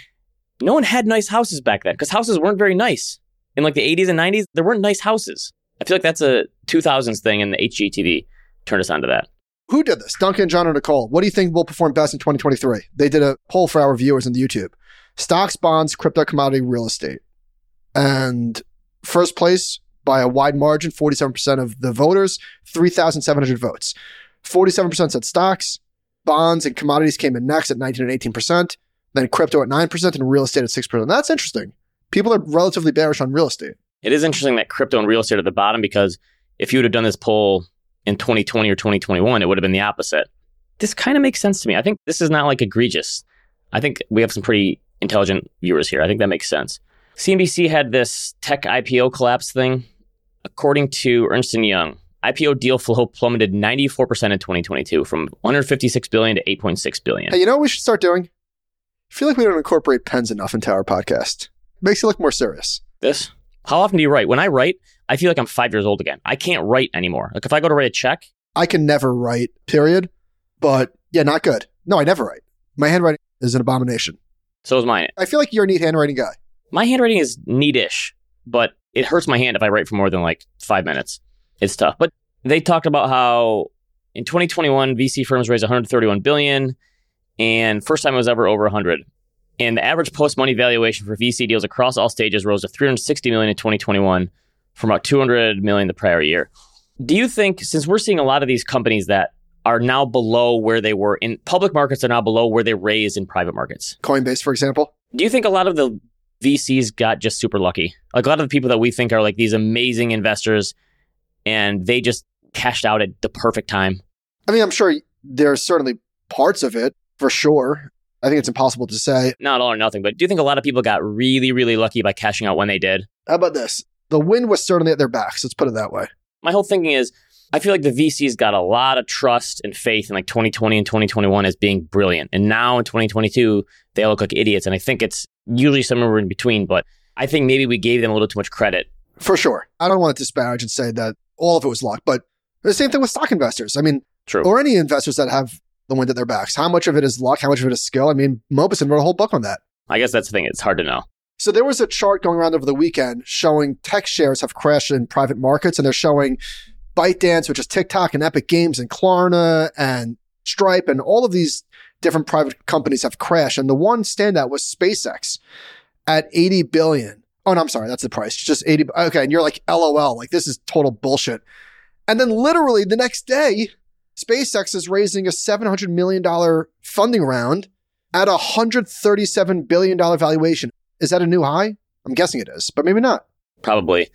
No one had nice houses back then because houses weren't very nice. In like the 80s and 90s, there weren't nice houses. I feel like that's a 2000s thing and the HGTV turned us onto that. Who did this? Duncan, John, or Nicole? What do you think will perform best in 2023? They did a poll for our viewers on the YouTube. Stocks, bonds, crypto, commodity, real estate. And first place by a wide margin, 47% of the voters, 3,700 votes. 47% said stocks, bonds, and commodities came in next at 19 and 18%. Then crypto at 9% and real estate at 6%. That's interesting. People are relatively bearish on real estate. It is interesting that crypto and real estate are at the bottom because if you would have done this poll in 2020 or 2021, it would have been the opposite. This kind of makes sense to me. I think this is not like egregious. I think we have some pretty intelligent viewers here. I think that makes sense. CNBC had this tech IPO collapse thing. According to Ernst & Young, IPO deal flow plummeted 94% in 2022 from 156 billion to 8.6 billion. Hey, you know what we should start doing? I feel like we don't incorporate pens enough into our podcast. It Makes you look more serious. This? How often do you write? When I write, I feel like I'm five years old again. I can't write anymore. Like if I go to write a check, I can never write, period. But yeah, not good. No, I never write. My handwriting is an abomination. so is mine. I feel like you're a neat handwriting guy. My handwriting is neatish, but it hurts my hand if I write for more than like five minutes. It's tough. But they talked about how in 2021 VC firms raised 131 billion, and first time it was ever over 100. And the average post money valuation for VC deals across all stages rose to 360 million in 2021 from about 200 million the prior year. Do you think, since we're seeing a lot of these companies that are now below where they were in public markets, are now below where they raised in private markets, Coinbase, for example. do you think a lot of the VCs got just super lucky? Like a lot of the people that we think are like these amazing investors and they just cashed out at the perfect time. I mean, I'm sure there's certainly parts of it for sure. I think it's impossible to say. Not all or nothing, but do you think a lot of people got really, really lucky by cashing out when they did? How about this? The wind was certainly at their backs. Let's put it that way. My whole thinking is I feel like the VCs got a lot of trust and faith in like 2020 and 2021 as being brilliant. And now in 2022, they look like idiots. And I think it's usually somewhere in between, but I think maybe we gave them a little too much credit. For sure. I don't want to disparage and say that all of it was luck, but the same thing with stock investors. I mean, True. or any investors that have the wind at their backs. How much of it is luck? How much of it is skill? I mean, Mauboussin wrote a whole book on that. I guess that's the thing. It's hard to know. So there was a chart going around over the weekend showing tech shares have crashed in private markets, and they're showing ByteDance, which is TikTok and Epic Games and Klarna and Stripe and all of these different private companies have crashed. And the one standout was SpaceX at 80 billion. Oh, no, I'm sorry. That's the price. Just 80. Okay. And you're like, LOL, like this is total bullshit. And then literally the next day, SpaceX is raising a $700 million funding round at a $137 billion valuation. Is that a new high? I'm guessing it is, but maybe not. Probably.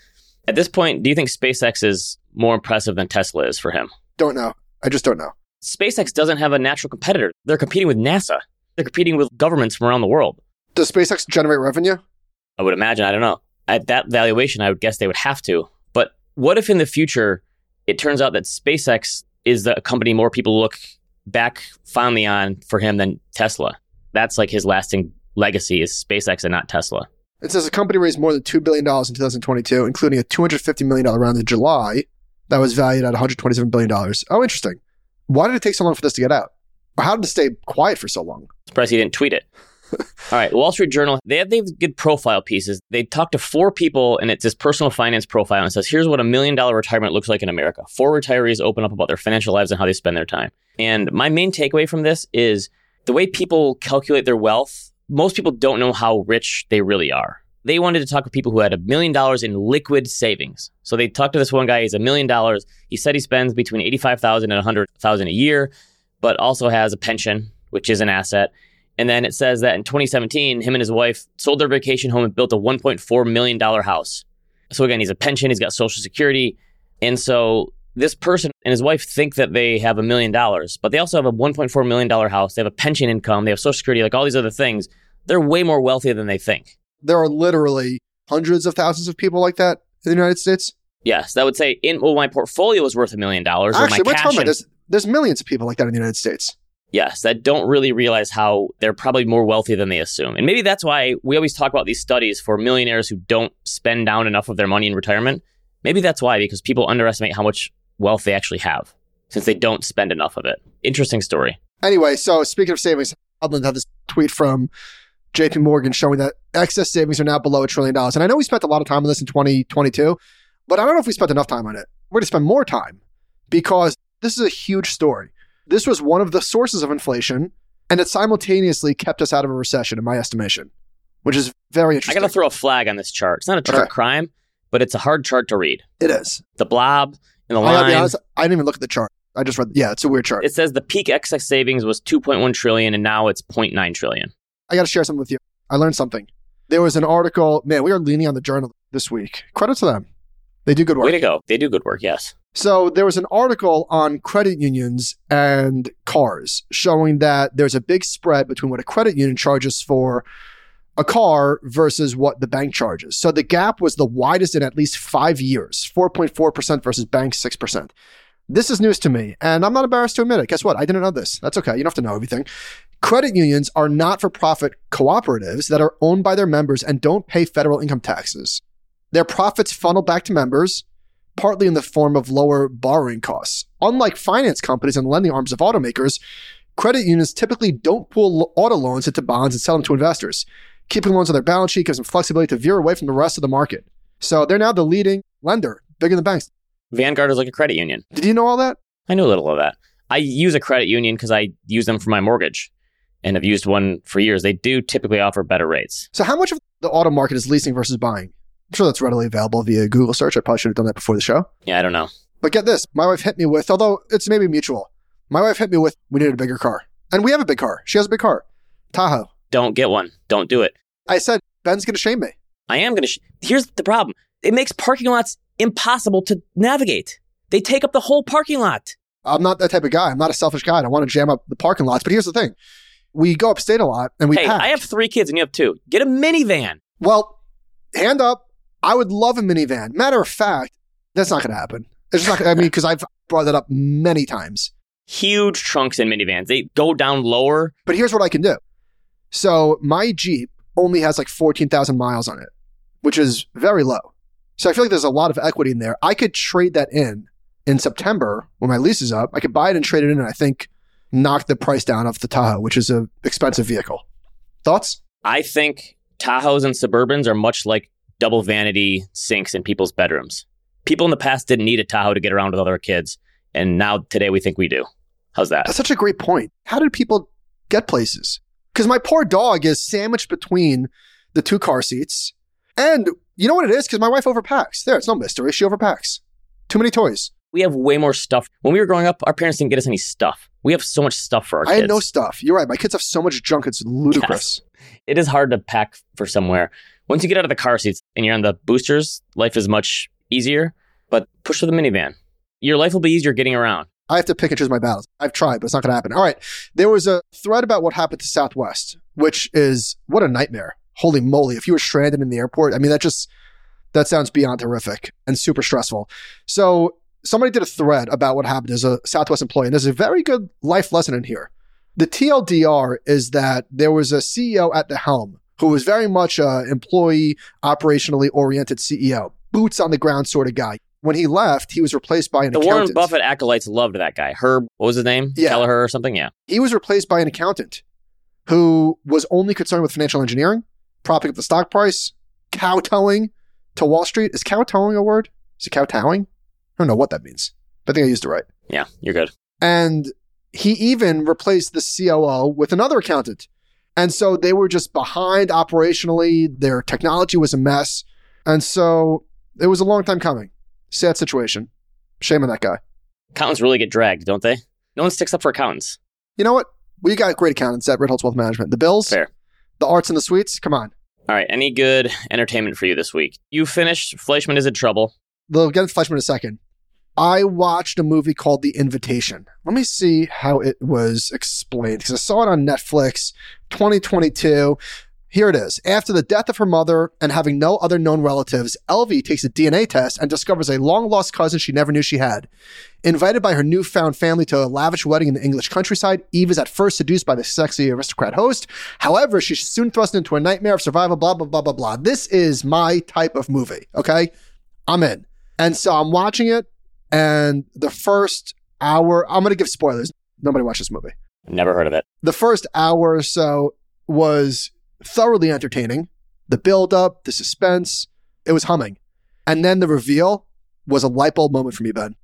At this point, do you think SpaceX is more impressive than Tesla is for him? Don't know. I just don't know. SpaceX doesn't have a natural competitor. They're competing with NASA. They're competing with governments from around the world. Does SpaceX generate revenue? I would imagine. I don't know. At that valuation, I would guess they would have to. But what if in the future it turns out that SpaceX is the company more people look back fondly on for him than Tesla? That's like his lasting legacy is SpaceX and not Tesla. It says the company raised more than $2 billion in 2022, including a $250 million round in July that was valued at $127 billion. Oh, interesting. Why did it take so long for this to get out? Or how did it stay quiet for so long? Surprised he didn't tweet it. (laughs) All right, Wall Street Journal, they have, they have good profile pieces. They talk to four people, and it's this personal finance profile, and says, here's what a million dollar retirement looks like in America. Four retirees open up about their financial lives and how they spend their time. And my main takeaway from this is the way people calculate their wealth, most people don't know how rich they really are. They wanted to talk to people who had a million dollars in liquid savings. So they talked to this one guy, he's a million dollars. He said he spends between 85,000 and a 100,000 a year, but also has a pension, which is an asset. And then it says that in 2017, him and his wife sold their vacation home and built a $1.4 million house. So again, he's a pension, he's got social security. And so this person and his wife think that they have a million dollars, but they also have a $1.4 million house. They have a pension income, they have social security, like all these other things. They're way more wealthy than they think. There are literally hundreds of thousands of people like that in the United States. Yes, that would say in well, my portfolio is worth a million dollars. Actually, my we're talking about there's, there's millions of people like that in the United States. Yes, that don't really realize how they're probably more wealthy than they assume. And maybe that's why we always talk about these studies for millionaires who don't spend down enough of their money in retirement. Maybe that's why, because people underestimate how much wealth they actually have since they don't spend enough of it. Interesting story. Anyway, so speaking of savings, Upland had this tweet from JP Morgan showing that excess savings are now below a trillion dollars. And I know we spent a lot of time on this in 2022, but I don't know if we spent enough time on it. We're going to spend more time because this is a huge story. this was one of the sources of inflation, and it simultaneously kept us out of a recession, in my estimation, which is very interesting. I got to throw a flag on this chart. It's not a chart Okay. crime, but it's a hard chart to read. it is. The blob and the I line. honest, I didn't even look at the chart. I just read. Yeah, it's a weird chart. It says the peak excess savings was 2.1 trillion, and now it's 0.9 trillion. I got to share something with you. I learned something. There was an article. Man, we are leaning on the journal this week. Credit to them. They do good work. Way to go! They do good work. Yes. So there was an article on credit unions and cars showing that there's a big spread between what a credit union charges for a car versus what the bank charges. So the gap was the widest in at least five years 4.4% versus bank 6%. This is news to me, and I'm not embarrassed to admit it. Guess what? I didn't know this. That's okay. You don't have to know everything. Credit unions are not for profit cooperatives that are owned by their members and don't pay federal income taxes. Their profits funnel back to members, partly in the form of lower borrowing costs. Unlike finance companies and lending arms of automakers, credit unions typically don't pool auto loans into bonds and sell them to investors. Keeping loans on their balance sheet gives them flexibility to veer away from the rest of the market. So they're now the leading lender, bigger than banks. Vanguard is like a credit union. Did you know all that? I knew a little of that. I use a credit union because I use them for my mortgage, and have used one for years. They do typically offer better rates. So how much of the auto market is leasing versus buying? I'm sure that's readily available via Google search. I probably should have done that before the show. Yeah, I don't know. But get this, my wife hit me with, although it's maybe mutual, my wife hit me with, we need a bigger car. And we have a big car. She has a big car. Tahoe. Don't get one. Don't do it. I said, Ben's going to shame me. I am going to. Sh- Here's the problem it makes parking lots impossible to navigate. They take up the whole parking lot. I'm not that type of guy. I'm not a selfish guy. I don't want to jam up the parking lots. But here's the thing we go upstate a lot and we hey, pack. I have three kids and you have two. Get a minivan. well, hand up. I would love a minivan. Matter of fact, that's not going to happen. It's just not. I mean, because I've brought that up many times. Huge trunks in minivans. They go down lower. But here's what I can do. So my Jeep only has like 14,000 miles on it, which is very low. So I feel like there's a lot of equity in there. I could trade that in in September when my lease is up. I could buy it and trade it in and I think knock the price down of the Tahoe, which is an expensive vehicle. Thoughts? I think Tahoes and Suburbans are much like double vanity sinks in people's bedrooms. People in the past didn't need a Tahoe to get around with other kids, and now today we think we do. How's that? That's such a great point. How did people get places? Because my poor dog is sandwiched between the two car seats. And you know what it is? Because my wife overpacks. There, it's no mystery. She overpacks. Too many toys. We have way more stuff. When we were growing up, our parents didn't get us any stuff. We have so much stuff for our I kids. had no stuff. You're right. My kids have so much junk. It's ludicrous. it is hard to pack for somewhere. Once you get out of the car seats and you're on the boosters, life is much easier. But push to the minivan. Your life will be easier getting around. I have to pick and choose my battles. I've tried, but it's not going to happen. All right. There was a thread about what happened to Southwest, which is what a nightmare. Holy moly. If you were stranded in the airport, I mean, that just, that sounds beyond horrific and super stressful. So somebody did a thread about what happened as a Southwest employee, and there's a very good life lesson in here. The TLDR is that there was a CEO at the helm who was very much a employee operationally oriented CEO, boots on the ground sort of guy. When he left, he was replaced by an The accountant. Warren Buffett acolytes loved that guy. Herb, what was his name? Yeah. Kelleher or something? Yeah. he was replaced by an accountant who was only concerned with financial engineering, propping up the stock price, kowtowing to Wall Street. Is kowtowing a word? Is it kowtowing? I don't know what that means, but I think I used it right. Yeah, you're good. And he even replaced the COO with another accountant. And so they were just behind operationally. Their technology was a mess. And so it was a long time coming. Sad situation. Shame on that guy. Accountants really get dragged, don't they? No one sticks up for accountants. You know what? We got great accountants at Ritholtz Wealth Management. The Bills, Fair. the arts and the sweets. Come on. All right. Any good entertainment for you this week? You finished Fleishman is in trouble. We'll get into Fleishman in a second. I watched a movie called The Invitation. Let me see how it was explained because I saw it on Netflix 2022. Here it is. After the death of her mother and having no other known relatives, Evie takes a DNA test and discovers a long lost cousin she never knew she had. Invited by her newfound family to a lavish wedding in the English countryside, Eve is at first seduced by the sexy aristocrat host. However, she's soon thrust into a nightmare of survival, blah, blah, blah, blah, blah. This is my type of movie, okay? I'm in. And so I'm watching it, and the first hour, I'm going to give spoilers. Nobody watched this movie. Never heard of it. The first hour or so was thoroughly entertaining. The build up, the suspense, it was humming. And then the reveal was a light bulb moment for me, Ben.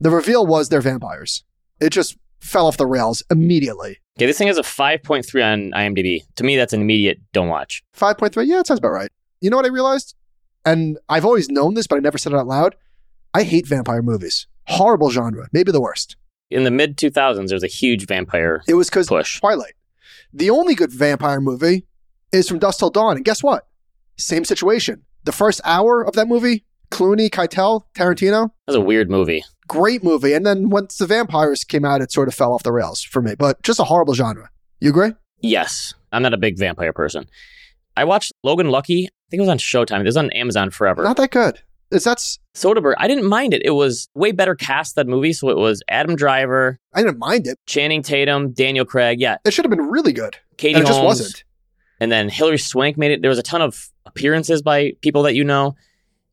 The reveal was they're vampires. It just fell off the rails immediately. Okay, this thing has a 5.3 on IMDb. To me, that's an immediate don't watch. 5.3, yeah, it sounds about right. You know what I realized? And I've always known this, but I never said it out loud. I hate vampire movies. Horrible genre, maybe the worst. In the mid 2000s, there was a huge vampire It was because push. Twilight. The only good vampire movie is From Dusk Till Dawn. And guess what? Same situation. The first hour of that movie, Clooney, Keitel, Tarantino, That was a weird movie. great movie. And then once the vampires came out, it sort of fell off the rails for me. But just a horrible genre. You agree? Yes, I'm not a big vampire person. I watched Logan Lucky. I think it was on Showtime. It was on Amazon forever. Not that good. Is that's Soderbergh, I didn't mind it. It was way better cast that movie. So it was Adam Driver, I didn't mind it. Channing Tatum, Daniel Craig, yeah, It should have been really good. Katie and it just wasn't. and then Hilary Swank made it. There was a ton of appearances by people that you know.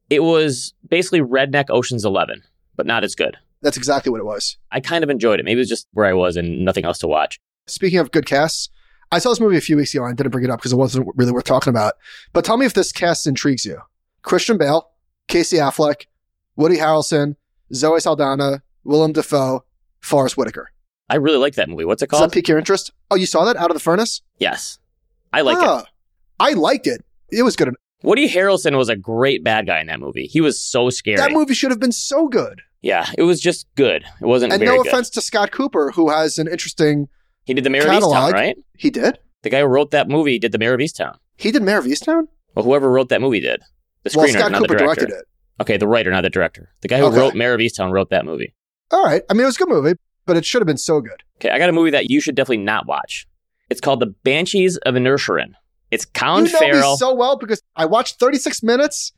It was basically redneck Ocean's Eleven, but not as good. That's exactly what it was. I kind of enjoyed it. Maybe it was just where I was and nothing else to watch. Speaking of good casts, I saw this movie a few weeks ago and didn't bring it up because it wasn't really worth talking about. But tell me if this cast intrigues you. Christian Bale, Casey Affleck, Woody Harrelson, Zoe Saldana, Willem Dafoe, Forest Whitaker. I really like that movie. What's it called? Does that pique your interest? Oh, you saw that out of the furnace? yes, I like it. Ah, I liked it. It was good. Woody Harrelson was a great bad guy in that movie. He was so scary. That movie should have been so good. yeah, it was just good. It wasn't And no good. offense to Scott Cooper, who has an interesting. He did the Mare of Easttown, catalog. right? He did. The guy who wrote that movie did the Mare of Easttown. He did Mare of Easttown. Well, whoever wrote that movie did. The Well, screenwriter, Scott not Cooper the director. directed it. Okay, the writer, not the director. The guy who Okay. wrote Mare of Easttown wrote that movie. All right. I mean, it was a good movie, but it should have been so good. Okay, I got a movie that you should definitely not watch. It's called The Banshees of Inisherin. It's Colin you know Farrell. me so well because I watched 36 minutes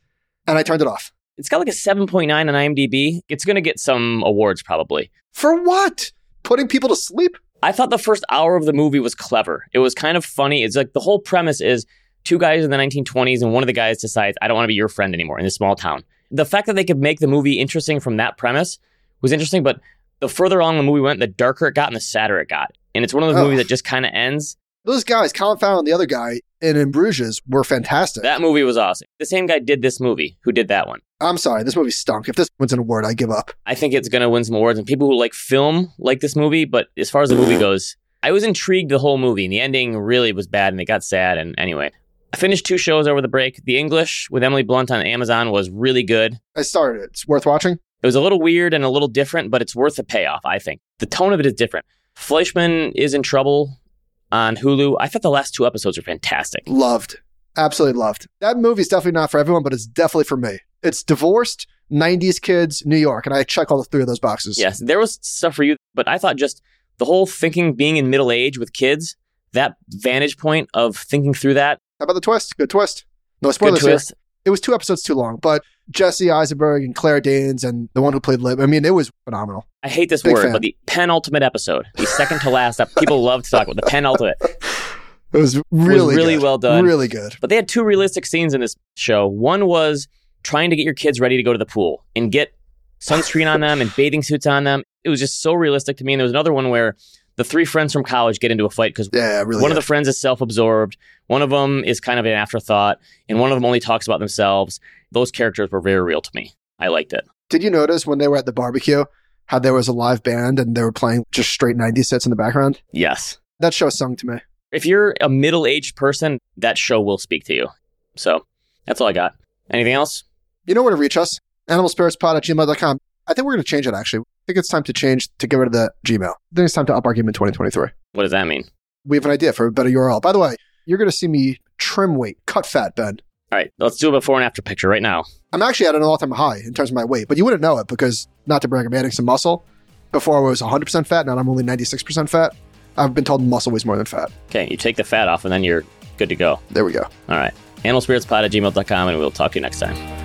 and I turned it off. it's got like a 7.9 on IMDb. It's going to get some awards probably. For what? Putting people to sleep? I thought the first hour of the movie was clever. It was kind of funny. It's like the whole premise is two guys in the 1920s, and one of the guys decides, I don't want to be your friend anymore in this small town. The fact that they could make the movie interesting from that premise was interesting, but the further along the movie went, the darker it got and the sadder it got. And it's one of those Ugh. movies that just kind of ends. Those guys, Colin Farrell and the other guy in In Bruges, were fantastic. That movie was awesome. The same guy did this movie, who did that one. I'm sorry, this movie stunk. If this wins an award, I give up. I think it's going to win some awards, and people who like film like this movie. But as far as the movie (sighs) goes, I was intrigued the whole movie, and the ending really was bad, and it got sad. And anyway, I finished two shows over the break. The English with Emily Blunt on Amazon was really good. I started it. It's worth watching. It was a little weird and a little different, but it's worth the payoff. I think the tone of it is different. Fleishman is in trouble on Hulu. I thought the last two episodes were fantastic. Loved. Absolutely loved. That movie's definitely not for everyone, but it's definitely for me. It's divorced, 90s kids, New York, and I check all the three of those boxes. Yes, there was stuff for you, but I thought just the whole thinking being in middle age with kids, that vantage point of thinking through that, How about the twist? Good twist. No good spoilers here. twist. It was two episodes too long, but Jesse Eisenberg and Claire Danes and the one who played Lib, I mean, it was phenomenal. I hate this Big word, fan. but the penultimate episode, the second to last, ep- people love to talk about the penultimate. (laughs) It was really, really good. well done. Really good. But they had two realistic scenes in this show. One was trying to get your kids ready to go to the pool and get sunscreen on them and bathing suits on them. It was just so realistic to me. And there was another one where the three friends from college get into a fight because Yeah, really one good. of the friends is self-absorbed, one of them is kind of an afterthought, and one of them only talks about themselves. Those characters were very real to me. I liked it. Did you notice when they were at the barbecue how there was a live band and they were playing just straight 90s hits in the background? Yes. That show sung to me. If you're a middle-aged person, that show will speak to you. So that's all I got. Anything else? You know where to reach us? Animalspiritspod at gmail.com. I think we're going to change it, actually. I think it's time to change to get rid of the Gmail. Then it's time to up our game in 2023. What does that mean? We have an idea for a better URL. By the way, you're going to see me trim weight, cut fat, Ben. All right, let's do a before and after picture right now. I'm actually at an all time high in terms of my weight, but you wouldn't know it because, not to brag, I'm adding some muscle. Before I was 100% fat, now I'm only 96% fat. I've been told muscle weighs more than fat. Okay, you take the fat off and then you're good to go. There we go. All right. Animalspiritspod at gmail.com and we'll talk to you next time.